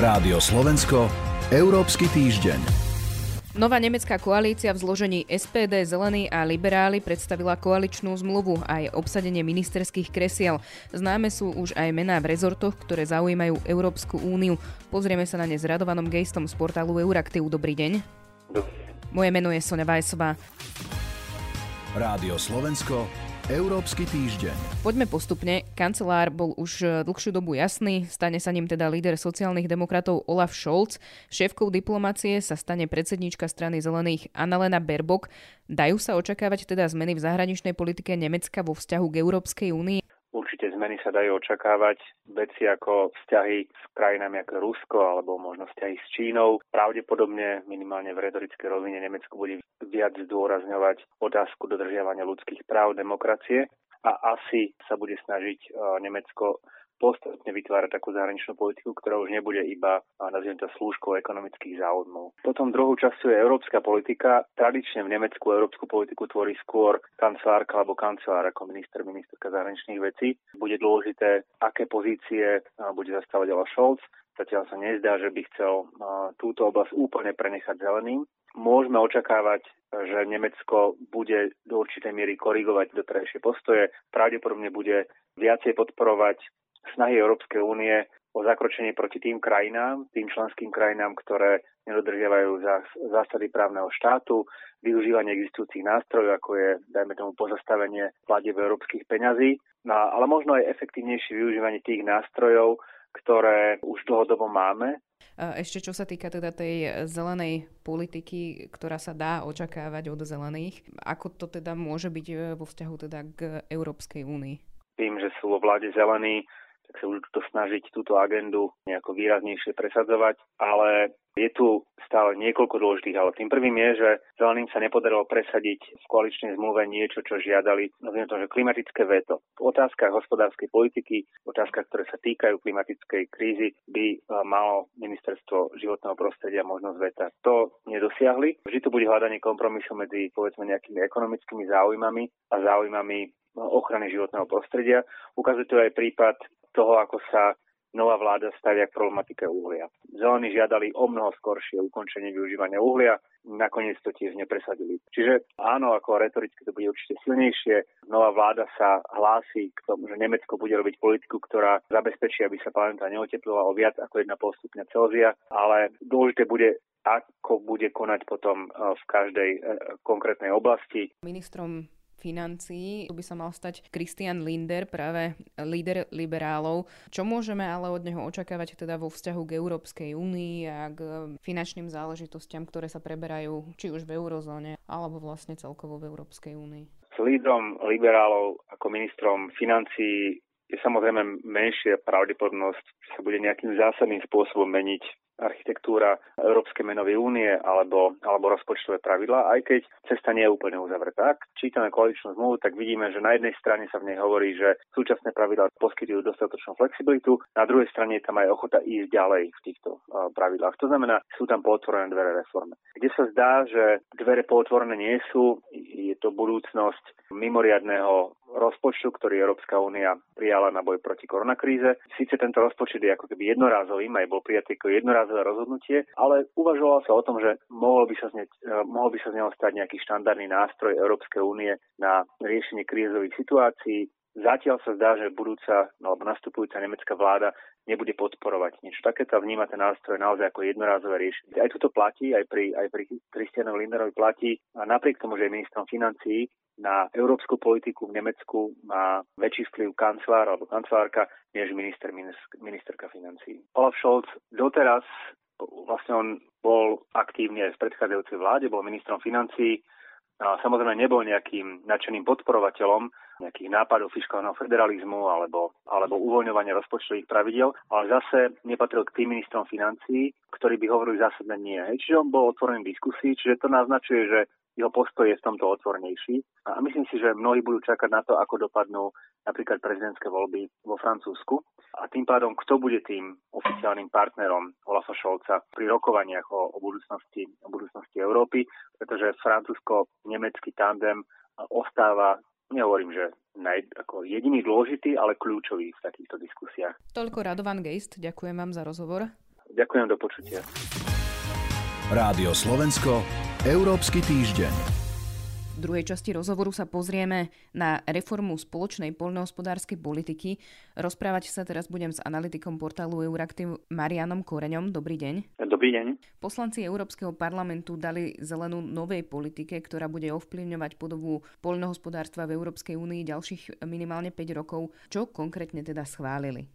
Rádio Slovensko, Európsky týždeň. Nová nemecká koalícia v zložení SPD, Zelený a Liberáli predstavila koaličnú zmluvu aj obsadenie ministerských kresiel. Známe sú už aj mená v rezortoch, ktoré zaujímajú Európsku úniu. Pozrieme sa na ne s Radovanom Gejstom z portálu Euraktiv. Dobrý deň. Dobrý. Moje meno je Sonja Vajsová. Rádio Slovensko, Európsky týždeň. Poďme postupne. Kancelár bol už e, dlhšiu dobu jasný, stane sa ním teda líder sociálnych demokratov Olaf Scholz. Šéfkou diplomácie sa stane predsedníčka strany zelených Annalena Baerbock. Dajú sa očakávať teda zmeny v zahraničnej politike Nemecka vo vzťahu k Európskej únii? Určite zmeny sa dajú očakávať. Veci ako vzťahy s krajinami ako Rusko alebo možno vzťahy s Čínou. Pravdepodobne minimálne v retorickej rovine Nemecko bude viac zdôrazňovať otázku dodržiavania ľudských práv, demokracie a asi sa bude snažiť e, Nemecko postupne vytvárať takú zahraničnú politiku, ktorá už nebude iba, nazviem to, slúžkou ekonomických záujmov. Potom druhú časťou je európska politika. Tradične v Nemecku európsku politiku tvorí skôr kancelárka alebo kancelár ako minister, ministerka zahraničných vecí. Bude dôležité, aké pozície bude zastávať Olaf Scholz. Zatiaľ sa nezdá, že by chcel túto oblasť úplne prenechať zeleným. Môžeme očakávať, že Nemecko bude do určitej miery korigovať doterajšie postoje. Pravdepodobne bude viacej podporovať snahy Európskej únie o zakročenie proti tým krajinám, tým členským krajinám, ktoré nedodržiavajú zásady právneho štátu, využívanie existujúcich nástrojov, ako je, dajme tomu, pozastavenie v európskych peňazí, no, ale možno aj efektívnejšie využívanie tých nástrojov, ktoré už dlhodobo máme. Ešte čo sa týka teda tej zelenej politiky, ktorá sa dá očakávať od zelených, ako to teda môže byť vo vzťahu teda k Európskej únii? Tým, že sú vo vláde zelení, tak sa budú to snažiť túto agendu nejako výraznejšie presadzovať, ale je tu stále niekoľko dôležitých, ale tým prvým je, že zeleným sa nepodarilo presadiť v koaličnej zmluve niečo, čo žiadali, nazviem to, že klimatické veto. V otázkach hospodárskej politiky, v otázkach, ktoré sa týkajú klimatickej krízy, by e, malo ministerstvo životného prostredia možnosť veta. To nedosiahli. Vždy to bude hľadanie kompromisu medzi, povedzme, nejakými ekonomickými záujmami a záujmami ochrany životného prostredia. Ukazuje to aj prípad toho, ako sa nová vláda stavia k problematike uhlia. Zelení žiadali o mnoho skoršie ukončenie využívania uhlia, nakoniec to tiež nepresadili. Čiže áno, ako retoricky to bude určite silnejšie. Nová vláda sa hlási k tomu, že Nemecko bude robiť politiku, ktorá zabezpečí, aby sa planeta neoteplila o viac ako 1,5 stupňa Celzia, ale dôležité bude ako bude konať potom eh, v každej eh, konkrétnej oblasti. Ministrom financií by sa mal stať Christian Linder, práve líder liberálov. Čo môžeme ale od neho očakávať teda vo vzťahu k Európskej únii a k finančným záležitostiam, ktoré sa preberajú či už v eurozóne, alebo vlastne celkovo v Európskej únii? S lídrom liberálov ako ministrom financií je samozrejme menšia pravdepodobnosť, že sa bude nejakým zásadným spôsobom meniť architektúra Európskej menovej únie alebo, alebo rozpočtové pravidlá, aj keď cesta nie je úplne uzavretá. Ak čítame koaličnú zmluvu, tak vidíme, že na jednej strane sa v nej hovorí, že súčasné pravidlá poskytujú dostatočnú flexibilitu, na druhej strane je tam aj ochota ísť ďalej v týchto uh, pravidlách. To znamená, sú tam potvorené dvere reformy. Kde sa zdá, že dvere potvorené nie sú, je to budúcnosť mimoriadného rozpočtu, ktorý Európska únia prijala na boj proti koronakríze. Sice tento rozpočet je ako keby jednorázovým, aj bol prijatý ako jednorázové rozhodnutie, ale uvažovalo sa o tom, že mohol by sa z, ne, eh, mohol by sa z neho stať nejaký štandardný nástroj Európskej únie na riešenie krízových situácií. Zatiaľ sa zdá, že budúca alebo nastupujúca nemecká vláda nebude podporovať niečo takéto a vníma ten nástroj naozaj ako jednorázové riešenie. Aj tuto platí, aj pri, aj pri Christianovi Linderovi platí a napriek tomu, že je ministrom financií, na európsku politiku v Nemecku má väčší vplyv kancelár alebo kancelárka než minister, ministerka financií. Olaf Scholz doteraz vlastne on bol aktívne v predchádzajúcej vláde, bol ministrom financií, a samozrejme nebol nejakým nadšeným podporovateľom nejakých nápadov fiskálneho federalizmu alebo, alebo uvoľňovania rozpočtových pravidel, ale zase nepatril k tým ministrom financií, ktorí by hovorili zásadne nie. Čiže on bol otvorený diskusii, čiže to naznačuje, že jeho postoj je v tomto otvornejší. A myslím si, že mnohí budú čakať na to, ako dopadnú napríklad prezidentské voľby vo Francúzsku. A tým pádom, kto bude tým oficiálnym partnerom Olafa Šolca pri rokovaniach o, o, budúcnosti, o budúcnosti Európy, pretože francúzsko-nemecký tandem ostáva nehovorím, že naj, ako jediný dôležitý, ale kľúčový v takýchto diskusiách. Toľko Radovan Geist, ďakujem vám za rozhovor. Ďakujem do počutia. Rádio Slovensko, Európsky týždeň druhej časti rozhovoru sa pozrieme na reformu spoločnej poľnohospodárskej politiky. Rozprávať sa teraz budem s analytikom portálu Euraktiv Marianom Koreňom. Dobrý deň. Dobrý deň. Poslanci Európskeho parlamentu dali zelenú novej politike, ktorá bude ovplyvňovať podobu poľnohospodárstva v Európskej únii ďalších minimálne 5 rokov. Čo konkrétne teda schválili?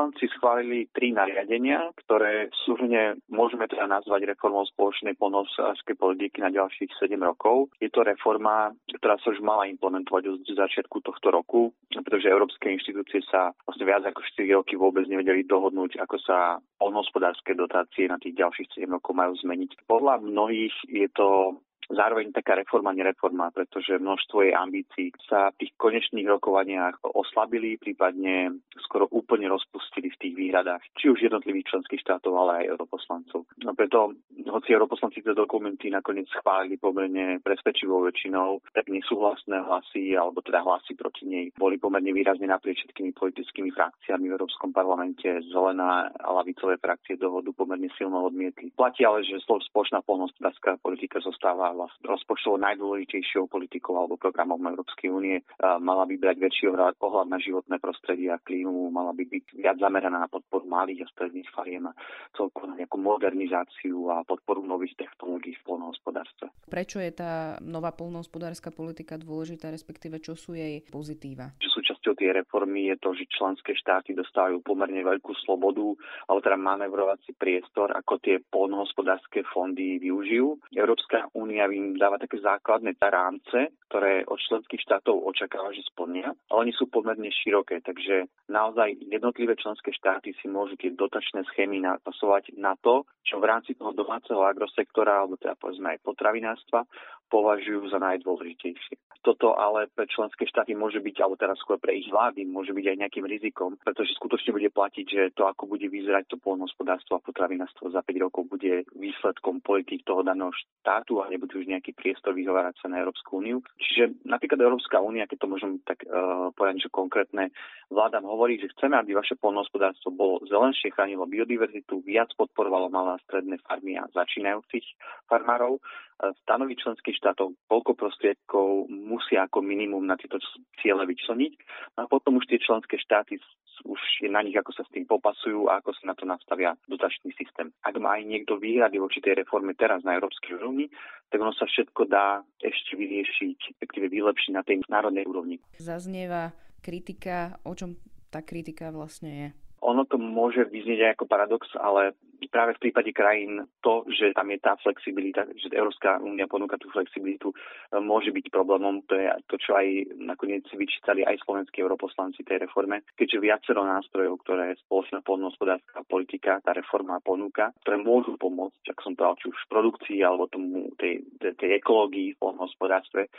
Europoslanci schválili tri nariadenia, ktoré súhrne môžeme teda nazvať reformou spoločnej poľnohospodárskej politiky na ďalších 7 rokov. Je to reforma, ktorá sa už mala implementovať od začiatku tohto roku, pretože európske inštitúcie sa vlastne viac ako 4 roky vôbec nevedeli dohodnúť, ako sa poľnohospodárske dotácie na tých ďalších 7 rokov majú zmeniť. Podľa mnohých je to zároveň taká reforma, nereforma, pretože množstvo jej ambícií sa v tých konečných rokovaniach oslabili, prípadne skoro úplne rozpustili v tých výhradách, či už jednotlivých členských štátov, ale aj europoslancov. No preto, hoci europoslanci tie dokumenty nakoniec schválili pomerne presvedčivou väčšinou, tak nesúhlasné hlasy, alebo teda hlasy proti nej, boli pomerne výrazne naprieč všetkými politickými frakciami v Európskom parlamente. Zelená a lavicové frakcie dohodu pomerne silno odmietli. Platí ale, že spoločná polnohospodárska politika zostáva rozpočtovo najdôležitejšou politikou alebo programom Európskej únie. Mala by brať väčší ohľad na životné prostredie a klímu, mala by byť viac zameraná na podporu malých a stredných fariem a celkovo na nejakú modernizáciu a podporu nových technológií v polnohospodárstve. Prečo je tá nová polnohospodárska politika dôležitá, respektíve čo sú jej pozitíva? Súčasťou tej reformy je to, že členské štáty dostávajú pomerne veľkú slobodu, alebo teda manevrovací priestor, ako tie polnohospodárske fondy využijú. Európska únia im dáva také základné rámce, ktoré od členských štátov očakáva, že splnia, ale oni sú pomerne široké, takže naozaj jednotlivé členské štáty si môžu tie dotačné schémy napasovať na to, čo v rámci toho domáceho agrosektora, alebo teda povedzme aj potravinárstva, považujú za najdôležitejšie. Toto ale pre členské štáty môže byť, alebo teraz skôr pre ich vlády, môže byť aj nejakým rizikom, pretože skutočne bude platiť, že to, ako bude vyzerať to poľnohospodárstvo a potravinárstvo za 5 rokov, bude výsledkom politik toho daného štátu a nebude už nejaký priestor vyhovárať sa na Európsku úniu. Čiže napríklad Európska únia, keď to môžem tak uh, povedať, že konkrétne vládam hovorí, že chceme, aby vaše poľnohospodárstvo bolo zelenšie, chránilo biodiverzitu, viac podporovalo malé a stredné farmy a začínajúcich farmárov stanoviť členských štátov, koľko prostriedkov musia ako minimum na tieto ciele vyčleniť. A potom už tie členské štáty už je na nich, ako sa s tým popasujú a ako sa na to nastavia dotačný systém. Ak má aj niekto výhrady voči tej reforme teraz na európskej úrovni, tak ono sa všetko dá ešte vyriešiť, respektíve vylepšiť na tej národnej úrovni. Zaznieva kritika, o čom tá kritika vlastne je? Ono to môže vyznieť ako paradox, ale práve v prípade krajín to, že tam je tá flexibilita, že Európska únia ponúka tú flexibilitu, môže byť problémom. To je to, čo aj nakoniec vyčítali aj slovenskí europoslanci tej reforme, keďže viacero nástrojov, ktoré spoločná poľnohospodárska politika, tá reforma ponúka, ktoré môžu pomôcť, ak som povedal, či už v produkcii alebo tomu tej, tej, tej ekológii v poľnohospodárstve,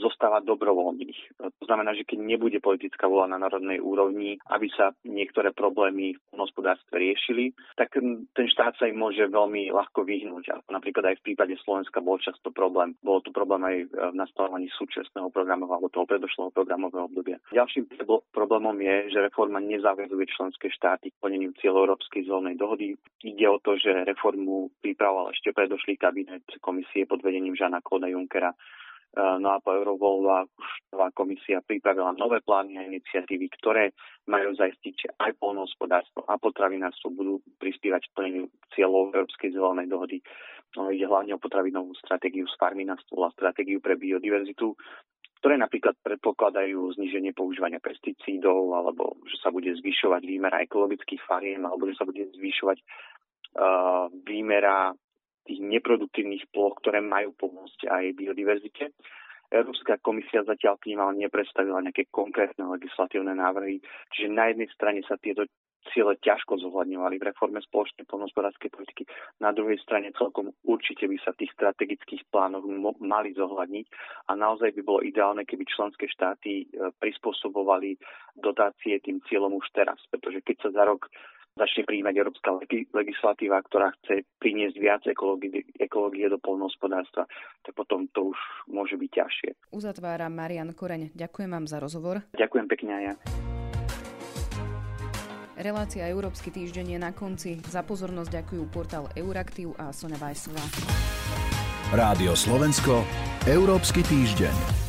zostáva dobrovoľných. To znamená, že keď nebude politická vola na národnej úrovni, aby sa niektoré problémy v hospodárstve riešili, tak ten štát sa im môže veľmi ľahko vyhnúť. Napríklad aj v prípade Slovenska bol často problém. Bolo tu problém aj v nastavovaní súčasného programového alebo toho predošlého programového obdobia. Ďalším problémom je, že reforma nezavezuje členské štáty k plneniu cieľov Európskej zelenej dohody. Ide o to, že reformu pripravoval ešte predošlý kabinet komisie pod vedením Žana Kloda Junckera no a po eurovoľbách už nová komisia pripravila nové plány a iniciatívy, ktoré majú zaistiť, že aj polnohospodárstvo a potravinárstvo budú prispievať k plneniu cieľov Európskej zelenej dohody. No, ide hlavne o potravinovú stratégiu z farminárstvo a stratégiu pre biodiverzitu, ktoré napríklad predpokladajú zníženie používania pesticídov, alebo že sa bude zvyšovať výmera ekologických fariem, alebo že sa bude zvyšovať uh, výmera tých neproduktívnych ploch, ktoré majú pomôcť aj biodiverzite. Európska komisia zatiaľ k ním ale nepredstavila nejaké konkrétne legislatívne návrhy, čiže na jednej strane sa tieto ciele ťažko zohľadňovali v reforme spoločnej poľnohospodárskej politiky. Na druhej strane celkom určite by sa tých strategických plánoch mo- mali zohľadniť a naozaj by bolo ideálne, keby členské štáty e, prispôsobovali dotácie tým cieľom už teraz, pretože keď sa za rok začne príjmať európska legislatíva, ktorá chce priniesť viac ekológie, ekológie do polnohospodárstva, tak potom to už môže byť ťažšie. Uzatváram Marian Koreň. Ďakujem vám za rozhovor. Ďakujem pekne aj ja. Relácia Európsky týždeň je na konci. Za pozornosť ďakujú portál Euraktiv a Sonja Vajsová. Rádio Slovensko, Európsky týždeň.